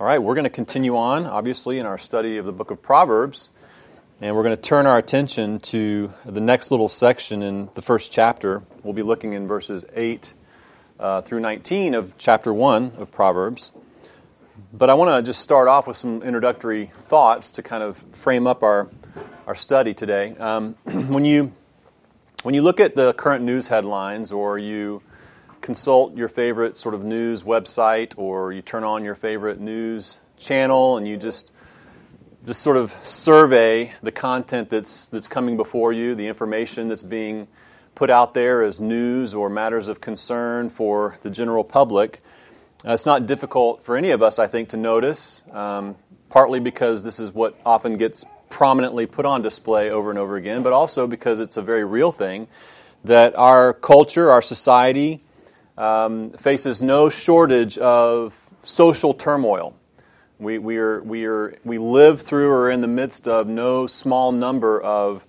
All right, we're going to continue on, obviously, in our study of the book of Proverbs. And we're going to turn our attention to the next little section in the first chapter. We'll be looking in verses 8 uh, through 19 of chapter 1 of Proverbs. But I want to just start off with some introductory thoughts to kind of frame up our, our study today. Um, when, you, when you look at the current news headlines or you consult your favorite sort of news website or you turn on your favorite news channel and you just just sort of survey the content that's that's coming before you, the information that's being put out there as news or matters of concern for the general public. Uh, it's not difficult for any of us, I think, to notice, um, partly because this is what often gets prominently put on display over and over again, but also because it's a very real thing that our culture, our society, um, faces no shortage of social turmoil. We, we, are, we, are, we live through or in the midst of no small number of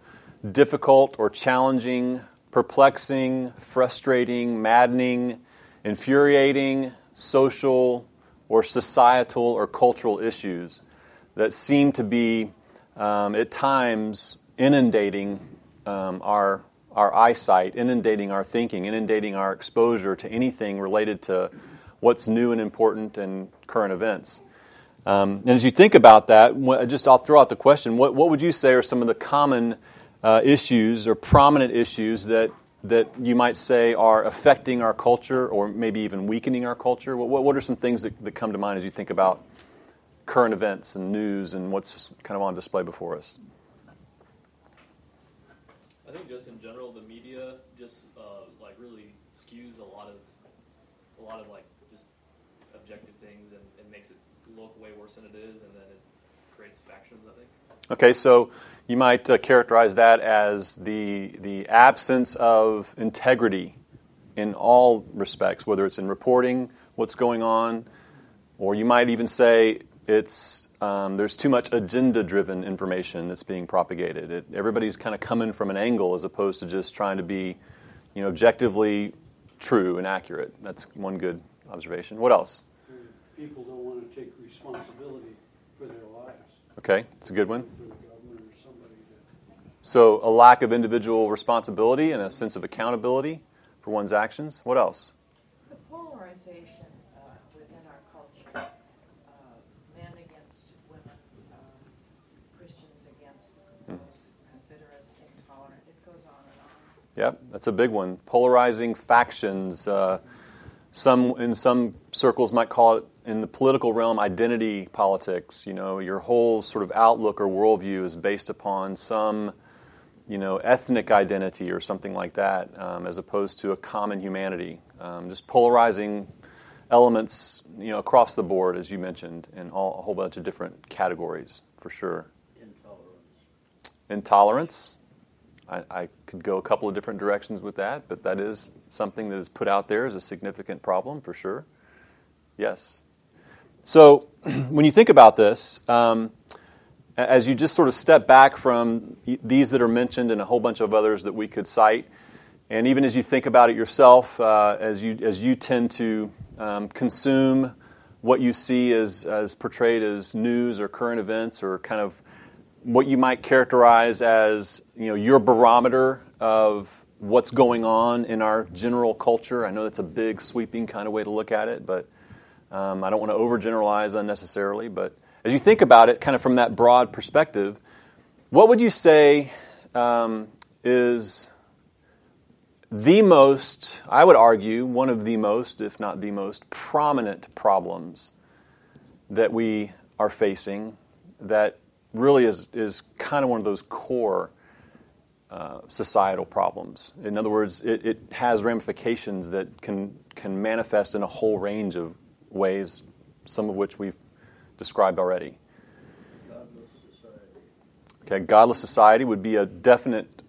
difficult or challenging, perplexing, frustrating, maddening, infuriating social or societal or cultural issues that seem to be um, at times inundating um, our our eyesight, inundating our thinking, inundating our exposure to anything related to what's new and important and current events. Um, and as you think about that, just I'll throw out the question: What, what would you say are some of the common uh, issues or prominent issues that that you might say are affecting our culture, or maybe even weakening our culture? What, what are some things that, that come to mind as you think about current events and news and what's kind of on display before us? I think just in general, the media just uh, like really skews a lot of a lot of like just objective things and, and makes it look way worse than it is, and then it creates factions. I think. Okay, so you might uh, characterize that as the the absence of integrity in all respects, whether it's in reporting what's going on, or you might even say it's um, there's too much agenda driven information that's being propagated. It, everybody's kind of coming from an angle as opposed to just trying to be, you know, objectively true and accurate. That's one good observation. What else? People don't want to take responsibility for their lives. Okay, it's a good one. So, a lack of individual responsibility and a sense of accountability for one's actions. What else? Yep, that's a big one. Polarizing factions. Uh, some in some circles might call it in the political realm identity politics. You know, your whole sort of outlook or worldview is based upon some, you know, ethnic identity or something like that, um, as opposed to a common humanity. Um, just polarizing elements, you know, across the board, as you mentioned, in all, a whole bunch of different categories, for sure. Intolerance. Intolerance. I, I, could go a couple of different directions with that, but that is something that is put out there as a significant problem for sure. Yes. So when you think about this, um, as you just sort of step back from these that are mentioned and a whole bunch of others that we could cite, and even as you think about it yourself, uh, as you as you tend to um, consume what you see as as portrayed as news or current events or kind of what you might characterize as you know your barometer of what's going on in our general culture. I know that's a big, sweeping kind of way to look at it, but um, I don't want to overgeneralize unnecessarily. But as you think about it, kind of from that broad perspective, what would you say um, is the most, I would argue, one of the most, if not the most, prominent problems that we are facing that really is, is kind of one of those core uh, societal problems. In other words, it, it has ramifications that can, can manifest in a whole range of ways, some of which we've described already. Godless. Okay, godless society would be a definite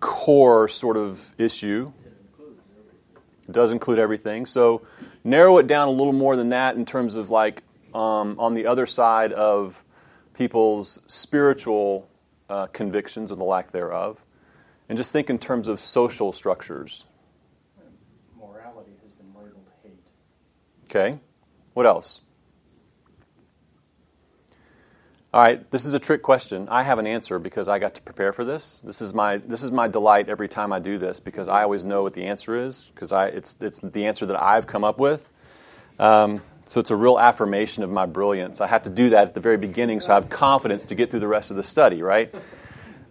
core sort of issue. It does include everything. So narrow it down a little more than that in terms of like um, on the other side of people's spiritual uh, convictions or the lack thereof, and just think in terms of social structures. Morality has been labeled hate. Okay. What else? All right, this is a trick question. I have an answer because I got to prepare for this. This is my this is my delight every time I do this because I always know what the answer is because I it's it's the answer that I've come up with. Um, so it's a real affirmation of my brilliance. I have to do that at the very beginning so I have confidence to get through the rest of the study, right?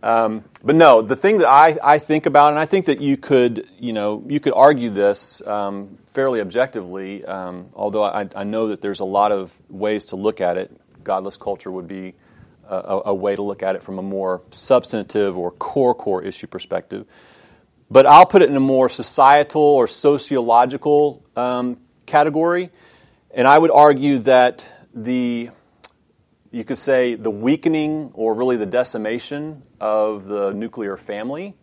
Um, but no, the thing that I, I think about, and I think that you could, you know, you could argue this um, fairly objectively, um, although I, I, know that there's a lot of ways to look at it. Godless culture would be a, a, way to look at it from a more substantive or core core issue perspective. But I'll put it in a more societal or sociological um, category, and I would argue that the you could say the weakening or really the decimation of the nuclear family.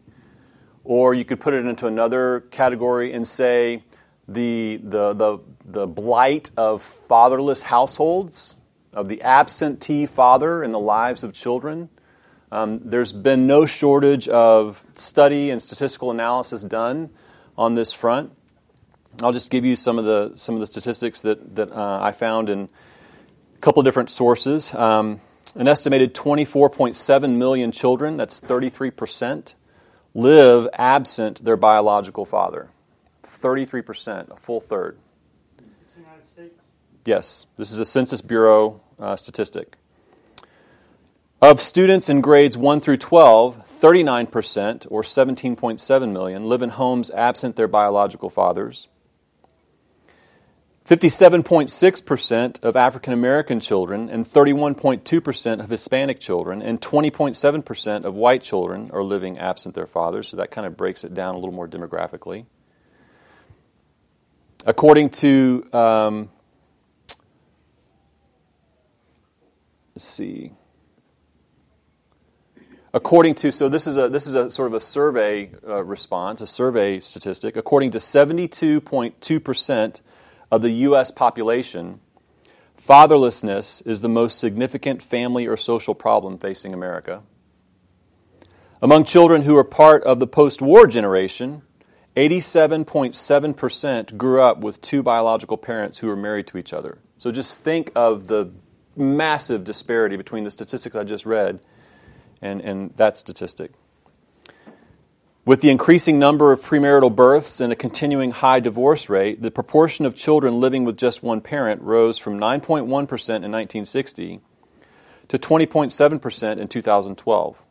Or you could put it into another category and say the, the, the, the blight of fatherless households, of the absentee father in the lives of children. Um, there's been no shortage of study and statistical analysis done on this front. I'll just give you some of the some of the statistics that that uh, I found in a couple of different sources. Um, an estimated 24.7 million children, that's 33%, live absent their biological father. 33%, a full third. United States? Yes, this is a Census Bureau uh, statistic. Of students in grades 1 through 12, 39%, or 17.7 million, live in homes absent their biological fathers. 57.6% of African American children and 31.2% of Hispanic children and 20.7% of white children are living absent their fathers, so that kind of breaks it down a little more demographically. According to, um, let's see, according to so this is a this is a sort of a survey uh, response, a survey statistic. According to 72.2 percent of the U.S. population, fatherlessness is the most significant family or social problem facing America. Among children who are part of the post war generation, 87.7% grew up with two biological parents who were married to each other. So just think of the massive disparity between the statistics I just read and, and that statistic. With the increasing number of premarital births and a continuing high divorce rate, the proportion of children living with just one parent rose from 9.1% in 1960 to 20.7% in 2012.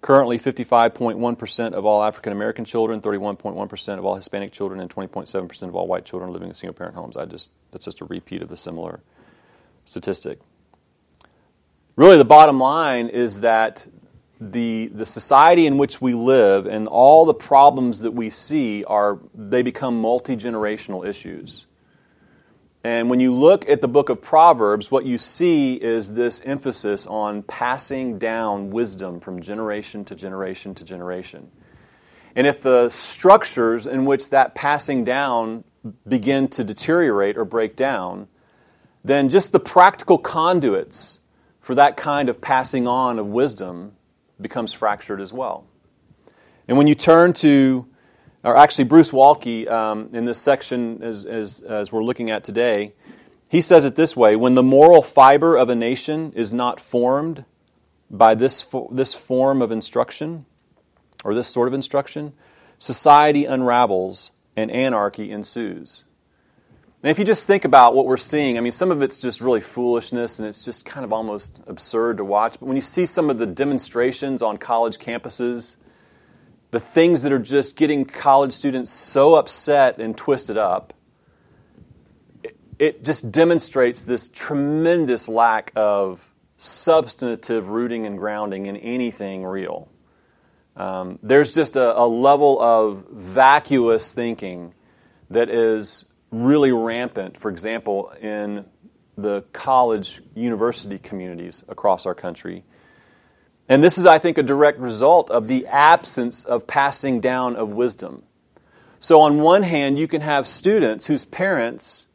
Currently, 55.1% of all African American children, 31.1% of all Hispanic children, and 20.7% of all white children living in single parent homes. I just that's just a repeat of the similar statistic. Really, the bottom line is that the, the society in which we live and all the problems that we see are they become multi-generational issues. And when you look at the book of proverbs what you see is this emphasis on passing down wisdom from generation to generation to generation. And if the structures in which that passing down begin to deteriorate or break down then just the practical conduits for that kind of passing on of wisdom becomes fractured as well. And when you turn to, or actually, Bruce Waltke, um, in this section as, as, as we're looking at today, he says it this way when the moral fiber of a nation is not formed by this, this form of instruction, or this sort of instruction, society unravels and anarchy ensues. And if you just think about what we're seeing, I mean, some of it's just really foolishness and it's just kind of almost absurd to watch. But when you see some of the demonstrations on college campuses, the things that are just getting college students so upset and twisted up, it, just demonstrates this tremendous lack of substantive rooting and grounding in anything real. Um, there's just a, a level of vacuous thinking that is really rampant, for example, in the college university communities across our country. And this is, I think, a direct result of the absence of passing down of wisdom. So, on one hand, you can have students whose parents,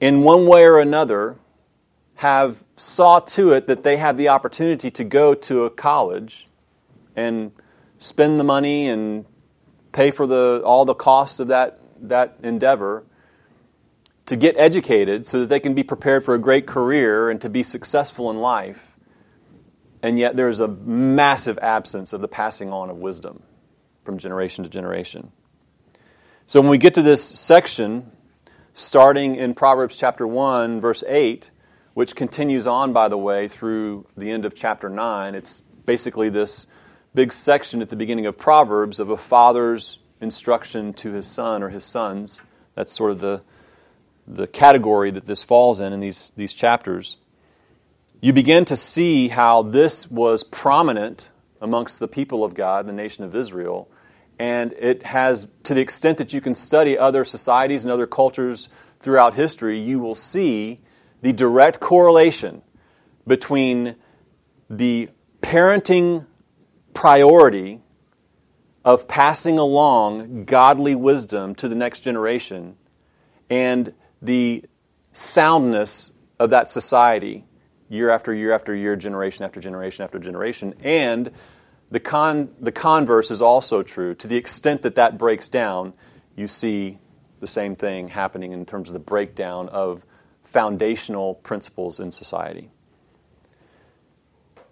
in one way or another, have saw to it that they have the opportunity to go to a college and spend the money and pay for the, all the costs of that that endeavor to get educated so that they can be prepared for a great career and to be successful in life. And yet there's a massive absence of the passing on of wisdom from generation to generation. So when we get to this section, starting in Proverbs chapter 1, verse 8, which continues on, by the way, through the end of chapter 9, it's basically this big section at the beginning of Proverbs of a father's instruction to his son or his sons. That's sort of the, the category that this falls in in these, these chapters. You begin to see how this was prominent amongst the people of God, the nation of Israel. And it has, to the extent that you can study other societies and other cultures throughout history, you will see the direct correlation between the parenting priority of passing along godly wisdom to the next generation and the soundness of that society year after year after year, generation after generation after generation. And the, con- the converse is also true. To the extent that that breaks down, you see the same thing happening in terms of the breakdown of foundational principles in society.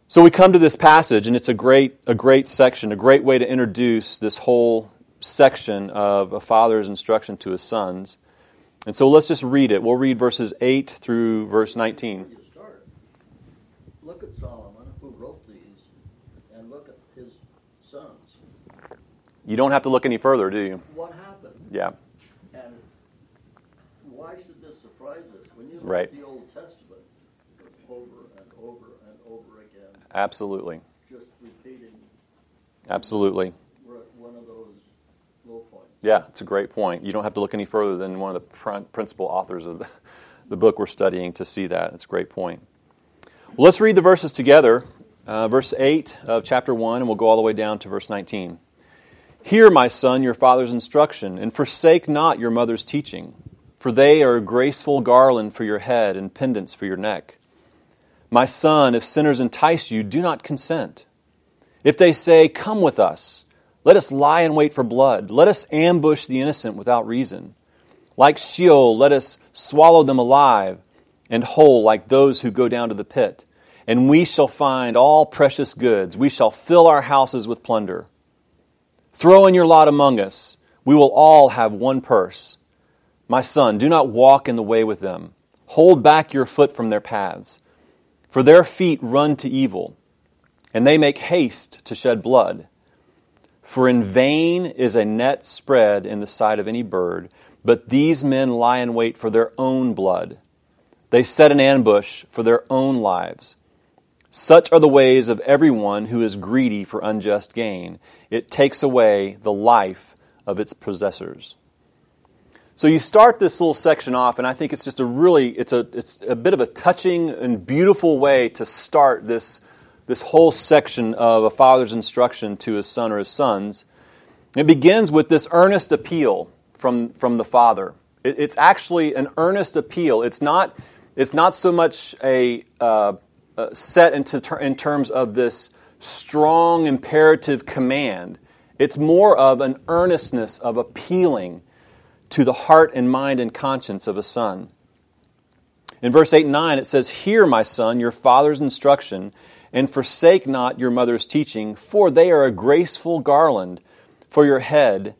So we come to this passage, and it's a great, a great section, a great way to introduce this whole section of a father's instruction to his sons. And so let's just read it. We'll read verses 8 through verse 19. Start. Look at Solomon, who wrote these, and look at his sons. You don't have to look any further, do you? What happened? Yeah. And why should this surprise us? When you look Right. at the Old Testament, it's over and over and over again, Absolutely. just repeating Absolutely. one of those low points. Yeah, it's a great point. You don't have to look any further than one of the pr- principal authors of the, the book we're studying to see that. It's a great point. Well, let's read the verses together. Uh, verse 8 of chapter 1, and we'll go all the way down to verse 19. Hear, my son, your father's instruction, and forsake not your mother's teaching, for they are a graceful garland for your head and pendants for your neck. My son, if sinners entice you, do not consent. If they say, Come with us, let us lie in wait for blood, let us ambush the innocent without reason. Like Sheol, let us swallow them alive, and whole like those who go down to the pit. And we shall find all precious goods. We shall fill our houses with plunder. Throw in your lot among us. We will all have one purse. My son, do not walk in the way with them. Hold back your foot from their paths. For their feet run to evil, and they make haste to shed blood. For in vain is a net spread in the sight of any bird, but these men lie in wait for their own blood. They set an ambush for their own lives. Such are the ways of everyone who is greedy for unjust gain. It takes away the life of its possessors. So you start this little section off, and I think it's just a really, it's a, it's a bit of a touching and beautiful way to start this, this whole section of a father's instruction to his son or his sons. It begins with this earnest appeal from, from the father. It, it's actually an earnest appeal. It's not, it's not so much a, uh, uh, set into ter- in terms of this strong imperative command. It's more of an earnestness of appealing to the heart and mind and conscience of a son. In verse 8 and 9, it says, Hear, my son, your father's instruction, and forsake not your mother's teaching, for they are a graceful garland for your head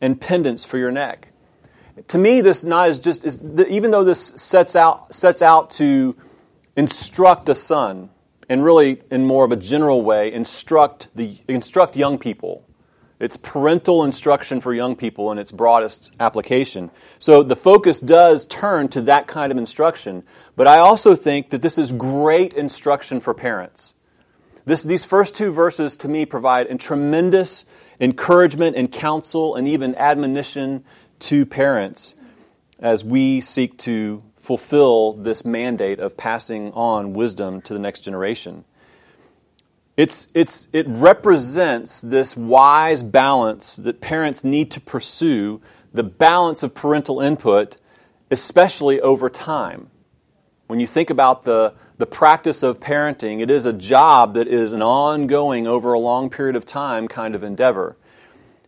and pendants for your neck. To me, this not is just is, even though this sets out sets out to instruct a son, and really in more of a general way, instruct the instruct young people. It's parental instruction for young people in its broadest application. So the focus does turn to that kind of instruction, but I also think that this is great instruction for parents. This, these first two verses to me provide a tremendous encouragement and counsel and even admonition to parents as we seek to fulfill this mandate of passing on wisdom to the next generation. It's, it's, it represents this wise balance that parents need to pursue, the balance of parental input, especially over time. When you think about the, the practice of parenting, it is a job that is an ongoing, over a long period of time kind of endeavor.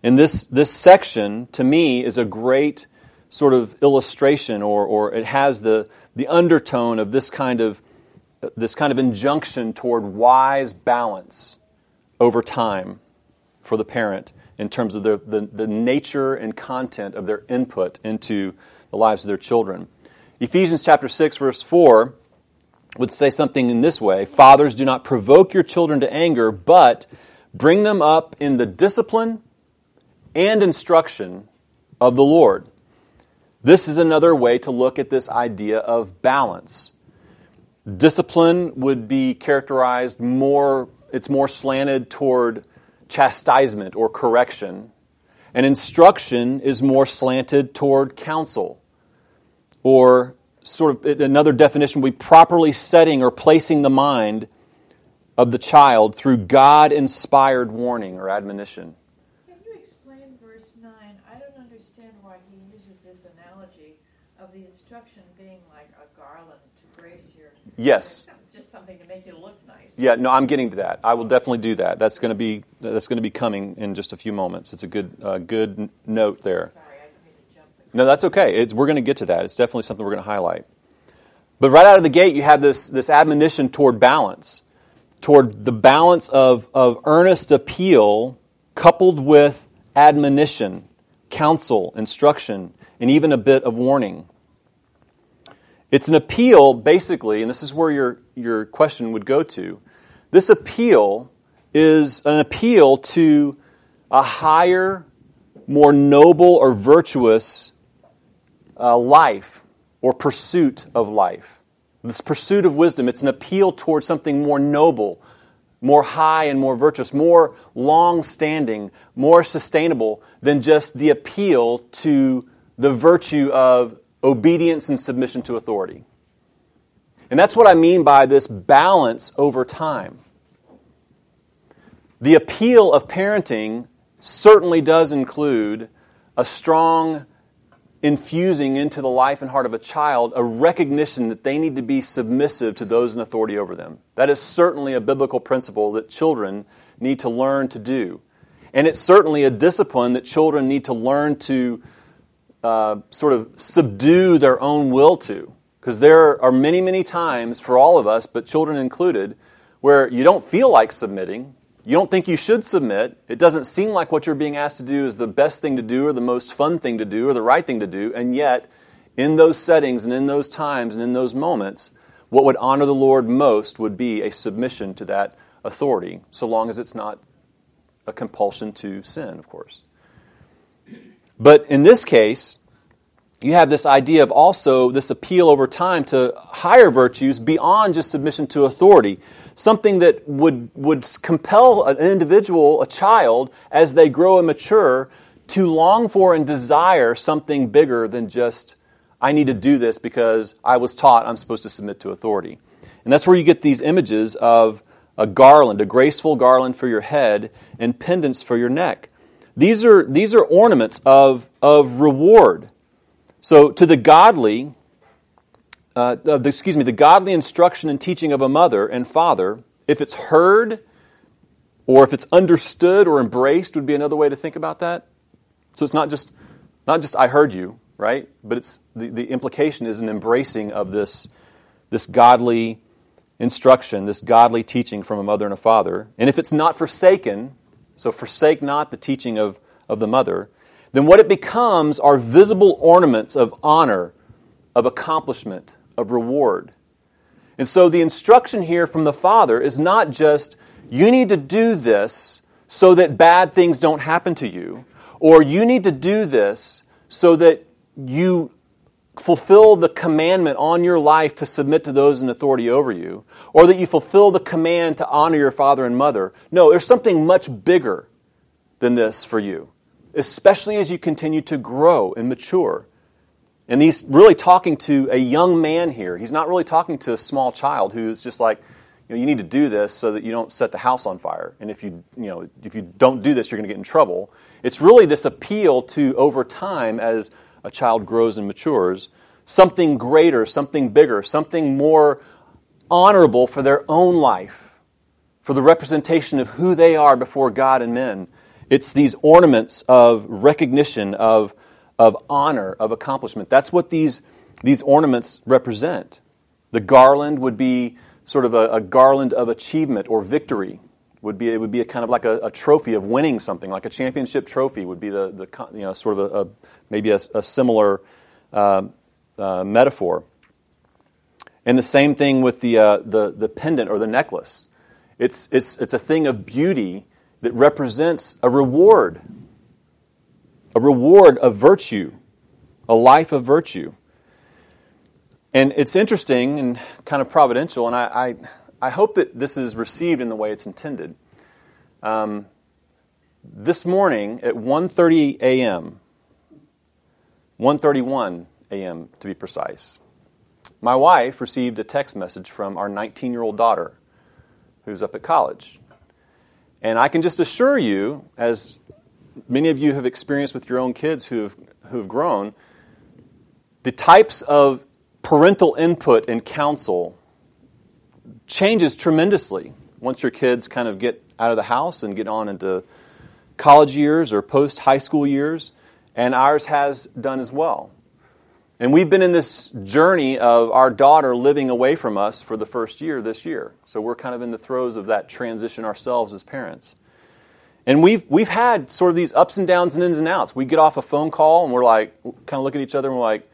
And this, this section, to me, is a great sort of illustration or, or it has the, the undertone of this kind of this kind of injunction toward wise balance over time for the parent in terms of the, the, the, nature and content of their input into the lives of their children. Ephesians chapter 6, verse 4 would say something in this way Fathers, do not provoke your children to anger, but bring them up in the discipline and instruction of the Lord. This is another way to look at this idea of balance. Discipline would be characterized more, it's more slanted toward chastisement or correction, and instruction is more slanted toward counsel. Or, sort of, another definition would be properly setting or placing the mind of the child through God inspired warning or admonition. Can you explain verse 9? I don't understand why he uses this analogy of the instruction being like a garland to grace your. Yes. Just something to make you look nice. Yeah, no, I'm getting to that. I will definitely do that. That's going to be that's going to be coming in just a few moments. It's a good uh, good note there. Sorry, I didn't mean to jump. No, that's okay. It's, we're going to get to that. It's definitely something we're going to highlight. But right out of the gate, you have this, this admonition toward balance, toward the balance of, of earnest appeal coupled with admonition, counsel, instruction, and even a bit of warning. It's an appeal, basically, and this is where your, your question would go to. This appeal is an appeal to a higher, more noble or virtuous uh, life or pursuit of life. This pursuit of wisdom, it's an appeal towards something more noble, more high and more virtuous, more long standing, more sustainable than just the appeal to the virtue of obedience and submission to authority. And that's what I mean by this balance over time. The appeal of parenting certainly does include a strong infusing into the life and heart of a child a recognition that they need to be submissive to those in authority over them. That is certainly a biblical principle that children need to learn to do. And it's certainly a discipline that children need to learn to uh, sort of subdue their own will to. Because there are many, many times for all of us, but children included, where you don't feel like submitting, you don't think you should submit. It doesn't seem like what you're being asked to do is the best thing to do or the most fun thing to do or the right thing to do. And yet, in those settings and in those times and in those moments, what would honor the Lord most would be a submission to that authority, so long as it's not a compulsion to sin, of course. But in this case, you have this idea of also this appeal over time to higher virtues beyond just submission to authority something that would, would compel an individual, a child, as they grow and mature, to long for and desire something bigger than just, I need to do this because I was taught I'm supposed to submit to authority. And that's where you get these images of a garland, a graceful garland for your head, and pendants for your neck. These are, these are ornaments of, of reward. So, to the godly, uh, excuse me, the godly instruction and teaching of a mother and father, if it's heard or if it's understood or embraced, would be another way to think about that. So it's not just not just I heard you, right? But it's the, the implication is an embracing of this this godly instruction, this godly teaching from a mother and a father. And if it's not forsaken, so forsake not the teaching of, of the mother, then what it becomes are visible ornaments of honor, of accomplishment, of reward. And so the instruction here from the Father is not just, you need to do this so that bad things don't happen to you, or you need to do this so that you fulfill the commandment on your life to submit to those in authority over you, or that you fulfill the command to honor your father and mother. No, there's something much bigger than this for you, especially as you continue to grow and mature. And he's really talking to a young man here. He's not really talking to a small child who's just like, you know, you need to do this so that you don't set the house on fire. And if you, you know, if you don't do this, you're going to get in trouble. It's really this appeal to, over time, as a child grows and matures, something greater, something bigger, something more honorable for their own life, for the representation of who they are before God and men. It's these ornaments of recognition, of of honor, of accomplishment. That's what these, these ornaments represent. The garland would be sort of a, a garland of achievement or victory. Would be, it would be a kind of like a, a, trophy of winning something, like a championship trophy would be the, the you know, sort of a, a maybe a, a similar uh, uh, metaphor. And the same thing with the, uh, the, the pendant or the necklace. It's, it's, it's a thing of beauty that represents a reward, a reward of virtue, a life of virtue. And it's interesting and kind of providential, and I, I, I hope that this is received in the way it's intended. Um, this morning at 1.30 a.m., 1.31 a.m. to be precise, my wife received a text message from our 19 year old daughter who's up at college. And I can just assure you, as many of you have experienced with your own kids who have, who have grown, the types of parental input and counsel changes tremendously once your kids kind of get out of the house and get on into college years or post high school years, and ours has done as well. And we've been in this journey of our daughter living away from us for the first year this year. So we're kind of in the throes of that transition ourselves as parents. And we've, we've had sort of these ups and downs and ins and outs. We get off a phone call and we're like, kind of look at each other and we're like,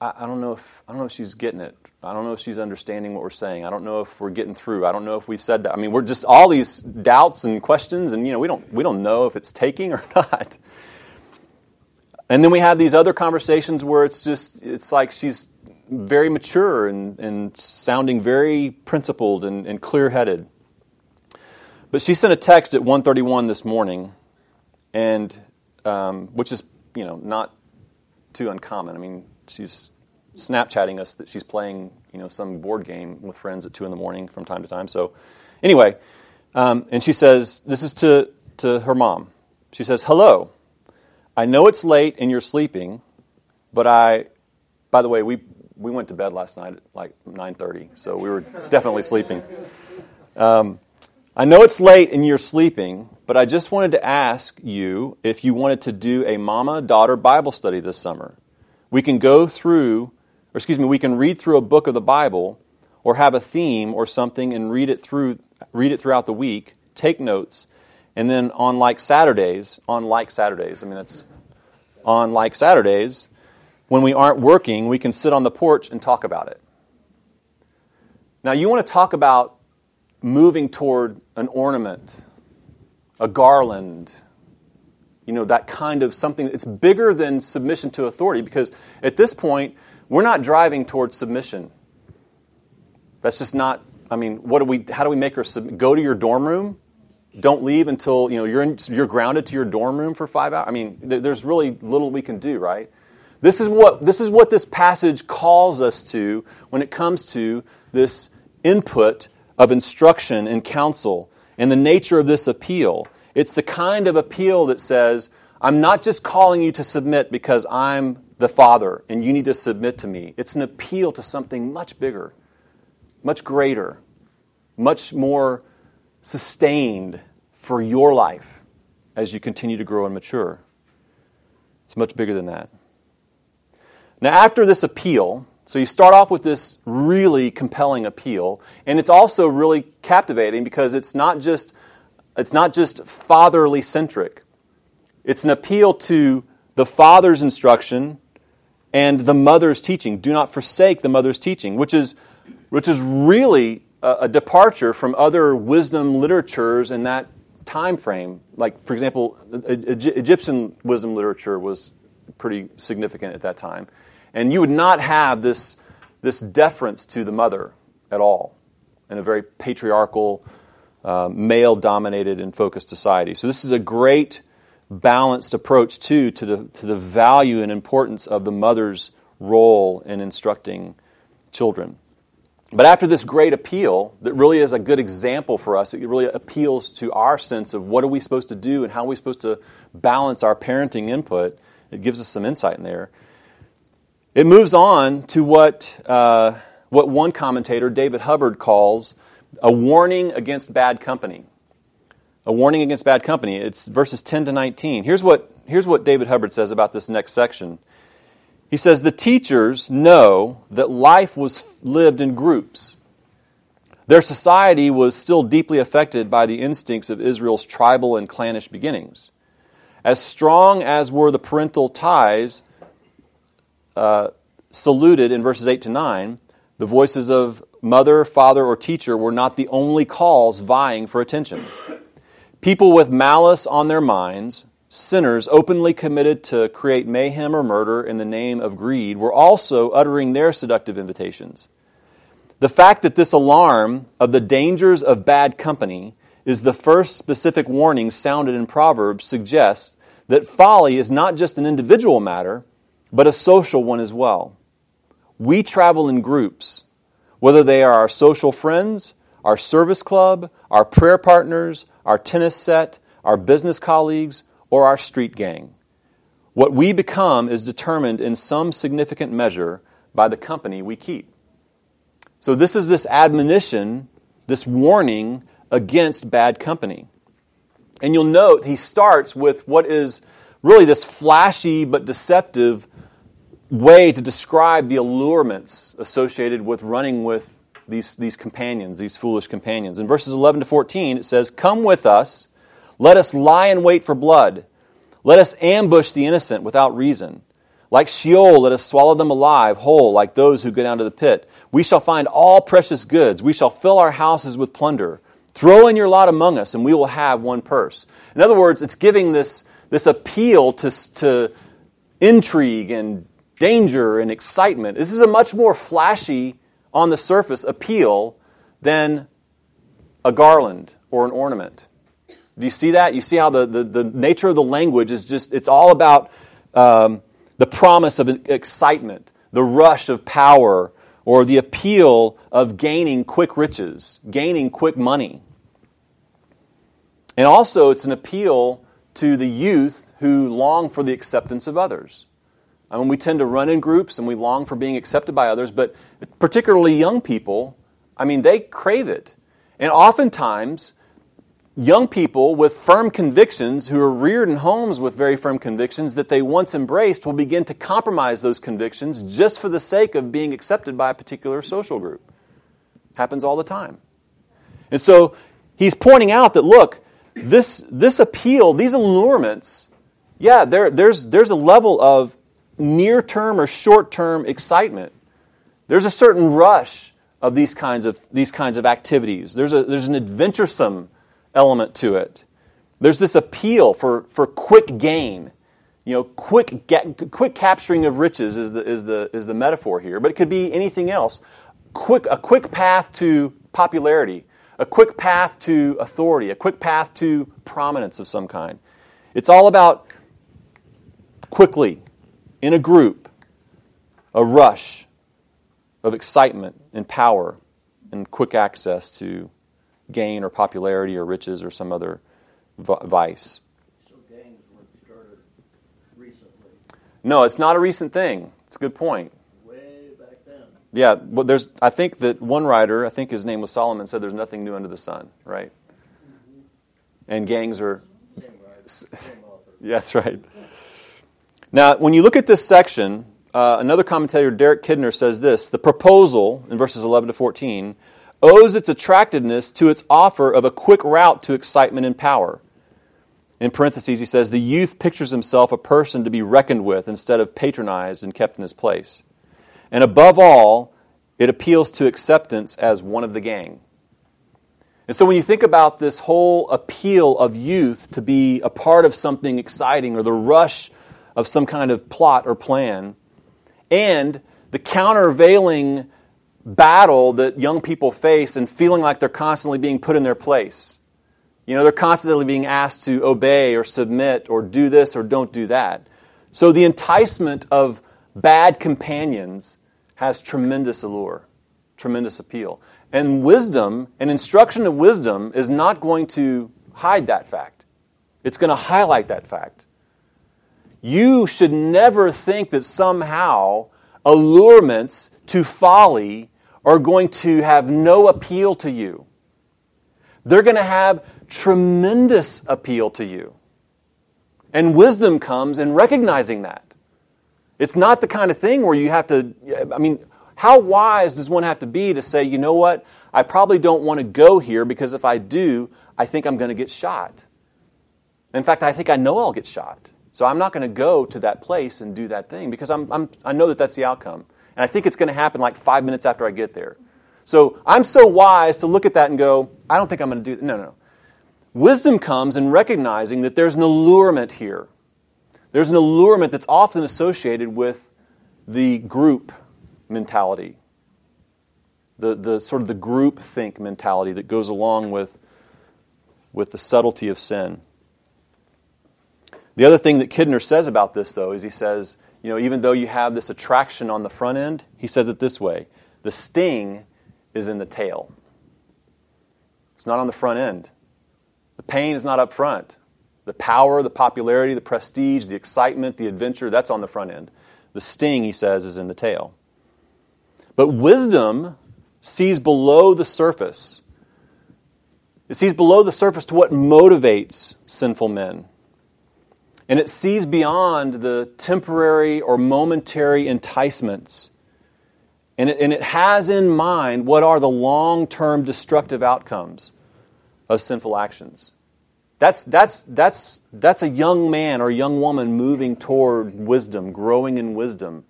I, I don't know if I don't know if she's getting it. I don't know if she's understanding what we're saying. I don't know if we're getting through. I don't know if we said that. I mean, we're just all these doubts and questions, and you know, we don't we don't know if it's taking or not. And then we have these other conversations where it's just, it's like she's very mature and, and sounding very principled and, and clear headed. But she sent a text at 1.31 this morning, and um, which is, you know, not too uncommon. I mean, she's Snapchatting us that she's playing, you know, some board game with friends at 2 in the morning from time to time. So anyway, um, and she says, this is to, to her mom. She says, hello. I know it's late and you're sleeping, but I, by the way, we, we went to bed last night at like 9.30, so we were definitely sleeping. Um, I know it's late and you're sleeping, but I just wanted to ask you if you wanted to do a mama daughter Bible study this summer. We can go through, or excuse me, we can read through a book of the Bible or have a theme or something and read it through read it throughout the week, take notes, and then on like Saturdays, on like Saturdays, I mean that's on like Saturdays, when we aren't working, we can sit on the porch and talk about it. Now, you want to talk about moving toward an ornament, a garland, you know, that kind of something. It's bigger than submission to authority because at this point, we're not driving towards submission. That's just not, I mean, what do we, how do we make her sub, go to your dorm room? don't leave until you know you're in, you're grounded to your dorm room for five hours. I mean, there's really little we can do, right? This is what this is what this passage calls us to when it comes to this input of instruction and counsel and the nature of this appeal. It's the kind of appeal that says, I'm not just calling you to submit because I'm the Father and you need to submit to me. It's an appeal to something much bigger, much greater, much more sustained for your life as you continue to grow and mature. It's much bigger than that. Now, after this appeal, so you start off with this really compelling appeal, and it's also really captivating because it's not just it's not just fatherly centric. It's an appeal to the father's instruction and the mother's teaching. Do not forsake the mother's teaching, which is which is really a, departure from other wisdom literatures in that time frame. Like, for example, Egyptian wisdom literature was pretty significant at that time. And you would not have this, this deference to the mother at all in a very patriarchal, uh, male dominated and focused society. So, this is a great balanced approach, too, to the, to the value and importance of the mother's role in instructing children. But after this great appeal, that really is a good example for us, it really appeals to our sense of what are we supposed to do and how are we supposed to balance our parenting input. It gives us some insight in there. It moves on to what, uh, what one commentator, David Hubbard, calls a warning against bad company. A warning against bad company. It's verses 10 to 19. Here's what, here's what David Hubbard says about this next section. He says, The teachers know that life was lived in groups. Their society was still deeply affected by the instincts of Israel's tribal and clannish beginnings. As strong as were the parental ties uh, saluted in verses 8 to 9, the voices of mother, father, or teacher were not the only calls vying for attention. People with malice on their minds, sinners openly committed to create mayhem or murder in the name of greed, were also uttering their seductive invitations. The fact that this alarm of the dangers of bad company is the first specific warning sounded in Proverbs suggests that folly is not just an individual matter, but a social one as well. We travel in groups, whether they are our social friends, our service club, our prayer partners, our tennis set, our business colleagues, or our street gang. What we become is determined in some significant measure by the company we keep. So, this is this admonition, this warning against bad company. And you'll note he starts with what is really this flashy but deceptive way to describe the allurements associated with running with these, these companions, these foolish companions. In verses 11 to 14, it says, Come with us, let us lie in wait for blood, let us ambush the innocent without reason. Like Sheol, let us swallow them alive, whole, like those who go down to the pit. We shall find all precious goods. We shall fill our houses with plunder. Throw in your lot among us, and we will have one purse. In other words, it's giving this, this appeal to, to intrigue and danger and excitement. This is a much more flashy, on the surface, appeal than a garland or an ornament. Do you see that? You see how the, the, the nature of the language is just, it's all about um, the promise of excitement, the rush of power, or the appeal of gaining quick riches, gaining quick money. And also, it's an appeal to the youth who long for the acceptance of others. I mean, we tend to run in groups and we long for being accepted by others, but particularly young people, I mean, they crave it. And oftentimes, young people with firm convictions who are reared in homes with very firm convictions that they once embraced will begin to compromise those convictions just for the sake of being accepted by a particular social group. Happens all the time. And so he's pointing out that look, this, this appeal, these allurements, yeah, there, there's, there's a level of near term or short term excitement. There's a certain rush of these kinds of, these kinds of activities. There's, a, there's an adventuresome element to it. There's this appeal for, for quick gain. You know, quick, get, quick capturing of riches is the, is, the, is the metaphor here, but it could be anything else. Quick, a quick path to popularity, a quick path to authority, a quick path to prominence of some kind. It's all about quickly in a group, a rush of excitement and power and quick access to gain or popularity or riches or some other vice. So gangs were started recently. No, it's not a recent thing. It's a good point. Way back then. Yeah, but there's. I think that one writer, I think his name was Solomon, said there's nothing new under the sun, right? Mm-hmm. And gangs are. Same writer, same author. Yeah, that's right. Now, when you look at this section, uh, another commentator, Derek Kidner, says this The proposal, in verses 11 to 14, owes its attractiveness to its offer of a quick route to excitement and power. In parentheses, he says, The youth pictures himself a person to be reckoned with instead of patronized and kept in his place. And above all, it appeals to acceptance as one of the gang. And so when you think about this whole appeal of youth to be a part of something exciting or the rush of some kind of plot or plan, and the countervailing battle that young people face and feeling like they're constantly being put in their place. You know, they're constantly being asked to obey or submit or do this or don't do that. So the enticement of bad companions has tremendous allure, tremendous appeal. And wisdom, an instruction of wisdom, is not going to hide that fact. It's going to highlight that fact. You should never think that somehow allurements to folly are going to have no appeal to you. They're going to have tremendous appeal to you. And wisdom comes in recognizing that. It's not the kind of thing where you have to, I mean, how wise does one have to be to say, you know what, I probably don't want to go here because if I do, I think I'm going to get shot. In fact, I think I know I'll get shot. So I'm not going to go to that place and do that thing because I'm, I'm, I know that that's the outcome. And I think it's going to happen like five minutes after I get there. So I'm so wise to look at that and go, I don't think I'm going to do that. No, no, no. Wisdom comes in recognizing that there's an allurement here. There's an allurement that's often associated with the group mentality, the, the sort of the group think mentality that goes along with, with the subtlety of sin. The other thing that Kidner says about this, though, is he says, you know, even though you have this attraction on the front end, he says it this way the sting is in the tail. It's not on the front end. The pain is not up front. The power, the popularity, the prestige, the excitement, the adventure, that's on the front end. The sting, he says, is in the tail. But wisdom sees below the surface. It sees below the surface to what motivates sinful men. And it sees beyond the temporary or momentary enticements. And it, and it has in mind what are the long term destructive outcomes of sinful actions. That's, that's, that's, that's a young man or young woman moving toward wisdom, growing in wisdom.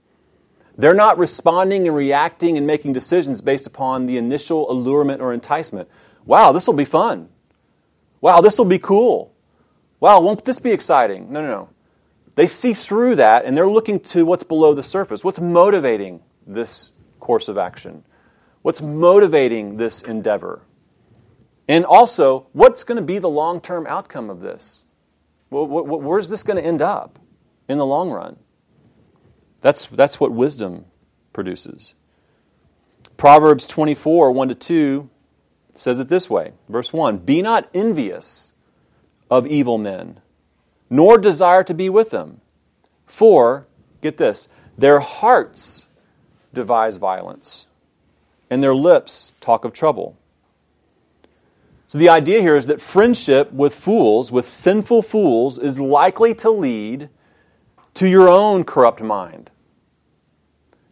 They're not responding and reacting and making decisions based upon the initial allurement or enticement. Wow, this will be fun. Wow, this will be cool. Wow, won't this be exciting? No, no, no. They see through that and they're looking to what's below the surface. What's motivating this course of action? What's motivating this endeavor? And also, what's going to be the long term outcome of this? Where's this going to end up in the long run? That's, that's what wisdom produces. Proverbs 24, 1 to 2 says it this way. Verse 1 Be not envious of evil men, nor desire to be with them. For, get this, their hearts devise violence, and their lips talk of trouble. So the idea here is that friendship with fools, with sinful fools, is likely to lead to your own corrupt mind.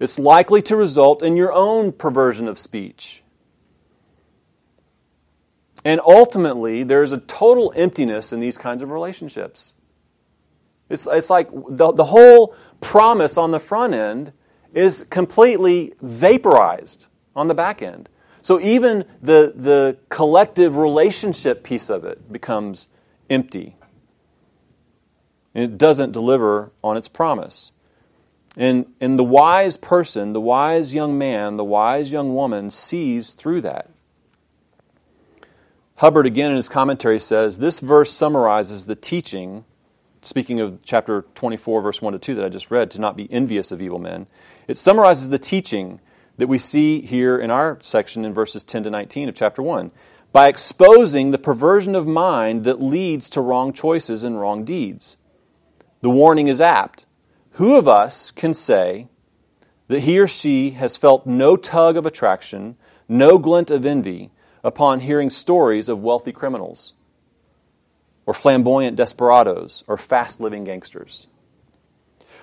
It's likely to result in your own perversion of speech. And ultimately, there's a total emptiness in these kinds of relationships. It's, it's like the, the whole promise on the front end is completely vaporized on the back end. So even the, the collective relationship piece of it becomes empty. it doesn't deliver on its promise. And, and the wise person, the wise young man, the wise young woman sees through that. Hubbard, again in his commentary, says this verse summarizes the teaching, speaking of chapter 24, verse 1 to 2 that I just read, to not be envious of evil men. It summarizes the teaching that we see here in our section in verses 10 to 19 of chapter 1 by exposing the perversion of mind that leads to wrong choices and wrong deeds. The warning is apt. Who of us can say that he or she has felt no tug of attraction, no glint of envy, upon hearing stories of wealthy criminals, or flamboyant desperadoes, or fast living gangsters?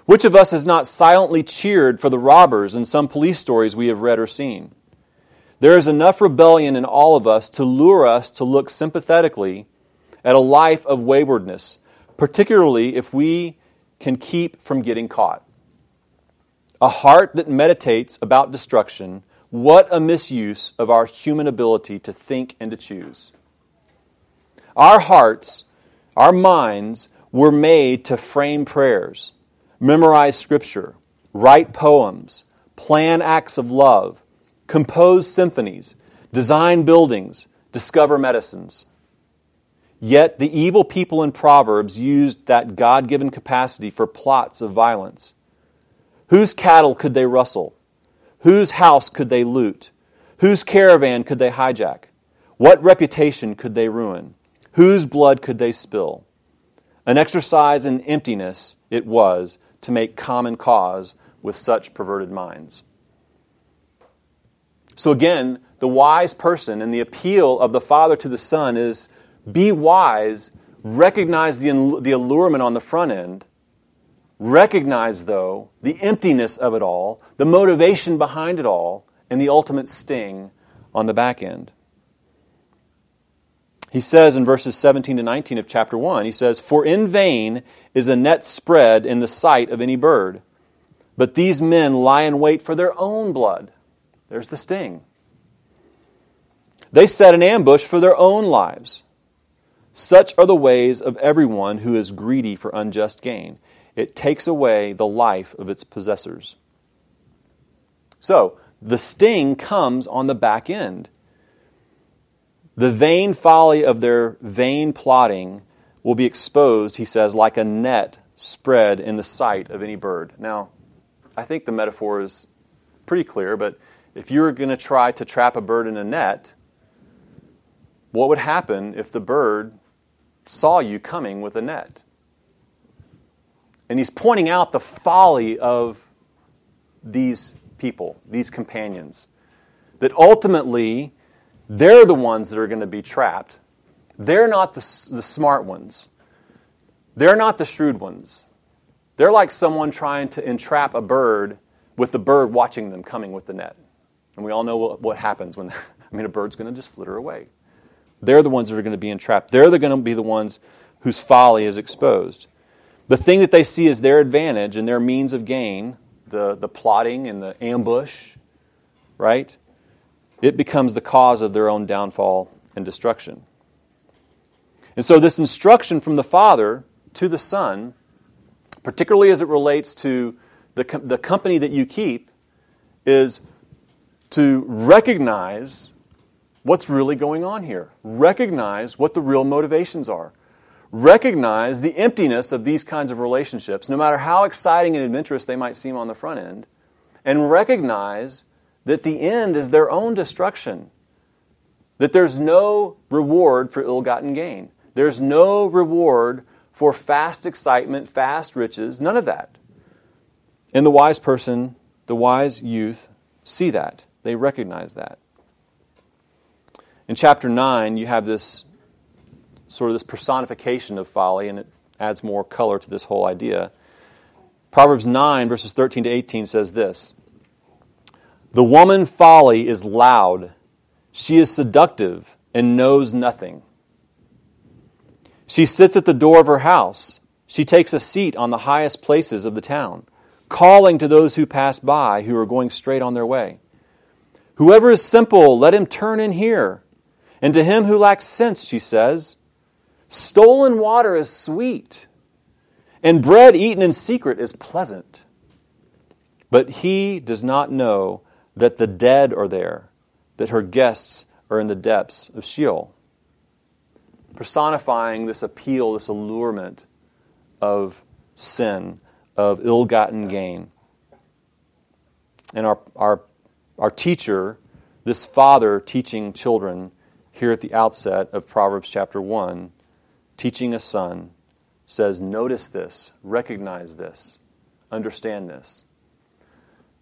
Which of us has not silently cheered for the robbers in some police stories we have read or seen? There is enough rebellion in all of us to lure us to look sympathetically at a life of waywardness, particularly if we can keep from getting caught. A heart that meditates about destruction what a misuse of our human ability to think and to choose. Our hearts, our minds, were made to frame prayers, memorize scripture, write poems, plan acts of love, compose symphonies, design buildings, discover medicines. Yet the evil people in Proverbs used that God given capacity for plots of violence. Whose cattle could they rustle? Whose house could they loot? Whose caravan could they hijack? What reputation could they ruin? Whose blood could they spill? An exercise in emptiness it was to make common cause with such perverted minds. So again, the wise person and the appeal of the Father to the Son is be wise recognize the, the allurement on the front end, recognize, though, the emptiness of it all, the motivation behind it all, and the ultimate sting on the back end. He says in verses 17 to 19 of chapter 1, he says, For in vain is a net spread in the sight of any bird, but these men lie in wait for their own blood. There's the sting. They set an ambush for their own lives. Such are the ways of everyone who is greedy for unjust gain. It takes away the life of its possessors. So, the sting comes on the back end. The vain folly of their vain plotting will be exposed, he says, like a net spread in the sight of any bird. Now, I think the metaphor is pretty clear, but if you were going to try to trap a bird in a net, what would happen if the bird saw you coming with a net? And he's pointing out the folly of these people, these companions, that ultimately they're the ones that are going to be trapped. They're not the, the smart ones. They're not the shrewd ones. They're like someone trying to entrap a bird with the bird watching them coming with the net. And we all know what, what happens when, I mean, a bird's going to just flitter away. They're the ones that are going to be entrapped. They're going to be the ones whose folly is exposed. The thing that they see as their advantage and their means of gain, the, the plotting and the ambush, right? It becomes the cause of their own downfall and destruction. And so, this instruction from the Father to the Son, particularly as it relates to the, the company that you keep, is to recognize what's really going on here. Recognize what the real motivations are. Recognize the emptiness of these kinds of relationships, no matter how exciting and adventurous they might seem on the front end. And recognize that the end is their own destruction. That there's no reward for ill gotten gain. There's no reward for fast excitement, fast riches, none of that. And the wise person, the wise youth, see that. They recognize that. In chapter 9, you have this sort of this personification of folly, and it adds more color to this whole idea. Proverbs 9, verses 13 to 18 says this The woman folly is loud, she is seductive and knows nothing. She sits at the door of her house. She takes a seat on the highest places of the town, calling to those who pass by who are going straight on their way. Whoever is simple, let him turn in here. And to him who lacks sense, she says, stolen water is sweet, and bread eaten in secret is pleasant. But he does not know that the dead are there, that her guests are in the depths of Sheol. Personifying this appeal, this allurement of sin, of ill gotten gain. And our, our, our teacher, this father teaching children, here at the outset of Proverbs chapter 1, teaching a son, says, Notice this, recognize this, understand this.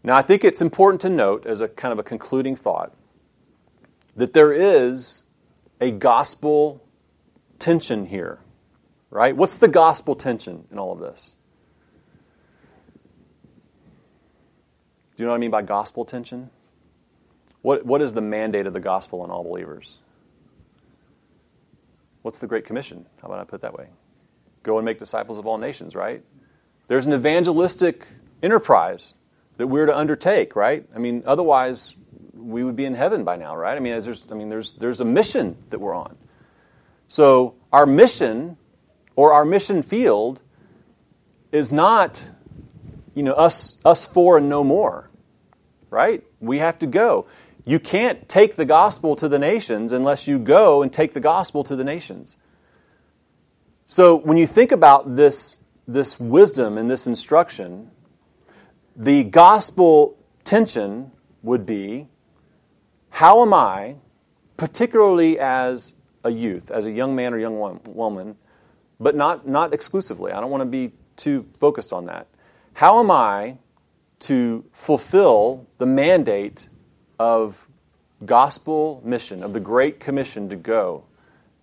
Now, I think it's important to note, as a kind of a concluding thought, that there is a gospel tension here, right? What's the gospel tension in all of this? Do you know what I mean by gospel tension? What, what is the mandate of the gospel on all believers? What's the Great Commission? How about I put it that way? Go and make disciples of all nations, right? There's an evangelistic enterprise that we're to undertake, right? I mean, otherwise we would be in heaven by now, right? I mean, there's, I mean, there's, there's a mission that we're on. So our mission or our mission field is not, you know, us, us four and no more, right? We have to go. You can't take the gospel to the nations unless you go and take the gospel to the nations. So when you think about this, this wisdom and this instruction, the gospel tension would be how am I, particularly as a youth, as a young man or young woman, but not, not exclusively, I don't want to be too focused on that. How am I to fulfill the mandate of gospel mission, of the Great Commission to go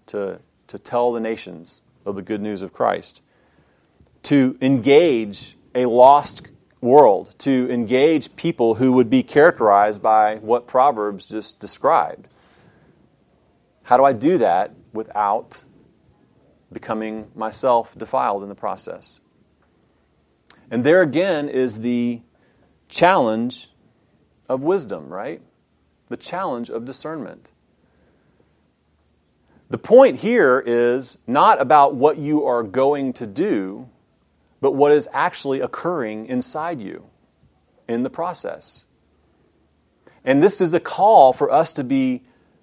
to, to tell the nations of the good news of Christ, to engage a lost world, to engage people who would be characterized by what Proverbs just described. How do I do that without becoming myself defiled in the process? And there again is the challenge of wisdom, right? The challenge of discernment. The point here is not about what you are going to do, but what is actually occurring inside you in the process. And this is a call for us to be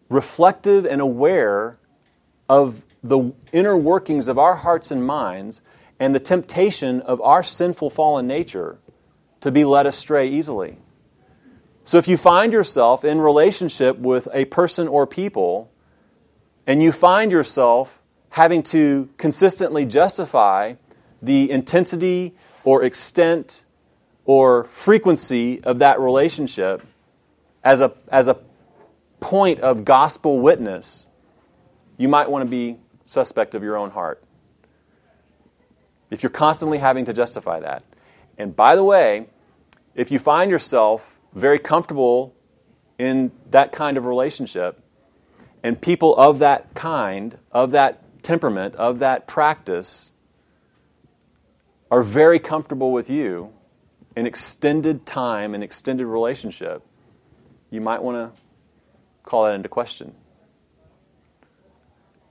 reflective and aware of the inner workings of our hearts and minds and the temptation of our sinful fallen nature to be led astray easily. So if you find yourself in relationship with a person or people, and you find yourself having to consistently justify the intensity or extent or frequency of that relationship as a, as a point of gospel witness, you might want to be suspect of your own heart. If you're constantly having to justify that. And by the way, if you find yourself very comfortable in that kind of relationship, and people of that kind, of that temperament, of that practice, are very comfortable with you in extended time and extended relationship, you might want to call that into question.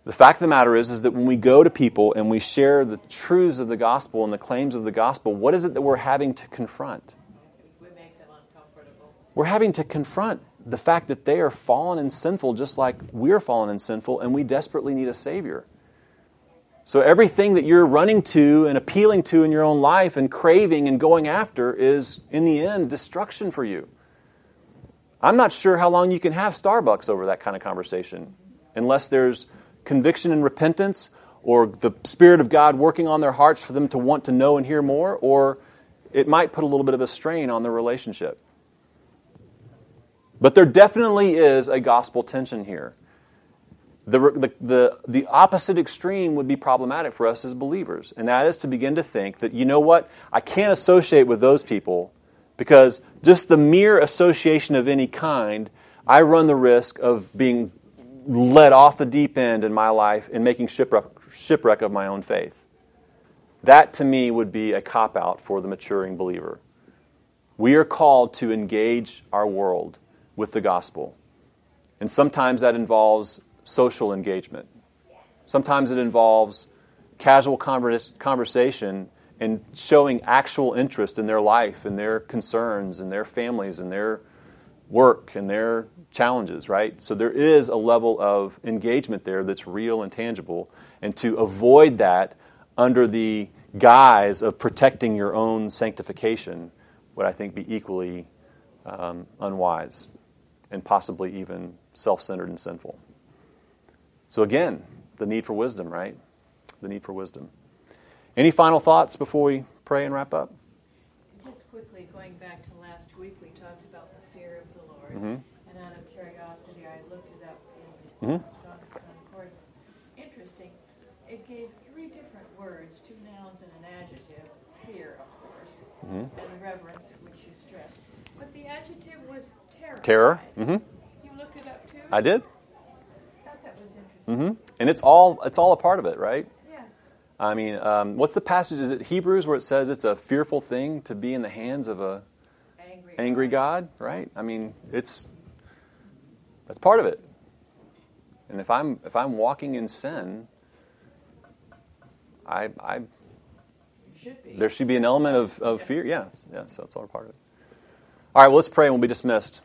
The fact of the matter is, is that when we go to people and we share the truths of the gospel and the claims of the gospel, what is it that we're having to confront? We make them uncomfortable. We're having to confront the fact that they are fallen and sinful just like we're fallen and sinful, and we desperately need a Savior. So everything that you're running to and appealing to in your own life and craving and going after is, in the end, destruction for you. I'm not sure how long you can have Starbucks over that kind of conversation unless there's conviction and repentance or the Spirit of God working on their hearts for them to want to know and hear more, or it might put a little bit of a strain on the relationship. But there definitely is a gospel tension here. The, the, the, the, opposite extreme would be problematic for us as believers, and that is to begin to think that, you know what, I can't associate with those people because just the mere association of any kind, I run the risk of being led off the deep end in my life and making shipwreck, shipwreck of my own faith. That to me would be a cop out for the maturing believer. We are called to engage our world with the gospel. And sometimes that involves social engagement. Sometimes it involves casual conversation and showing actual interest in their life and their concerns and their families and their work and their challenges, right? So there is a level of engagement there that's real and tangible. And to avoid that under the guise of protecting your own sanctification would, I think, be equally um, unwise and possibly even self centered and sinful. So, again, the need for wisdom, right? The need for wisdom. Any final thoughts before we pray and wrap up? Just quickly, going back to last week, we talked about the fear of the Lord. Mm-hmm. And out of curiosity, I looked it up in mm-hmm. Strong's Concordance. Interesting. It gave three different words, two nouns and an adjective. Fear, of course, mm-hmm. and reverence, which you stressed. But the adjective was terror. Mm-hmm. You looked it up too. I did. I thought that was interesting. Mm-hmm. And it's all it's all a part of it, right? Yes. I mean, um, what's the passage? Is it Hebrews where it says it's a fearful thing to be in the hands of a angry, angry God, right? I mean, it's that's part of it. And if I'm if I'm walking in sin, I I should there should be an element of, of fear. Yes, yes, so it's all a part of it. All right, well, let's pray and we'll be dismissed.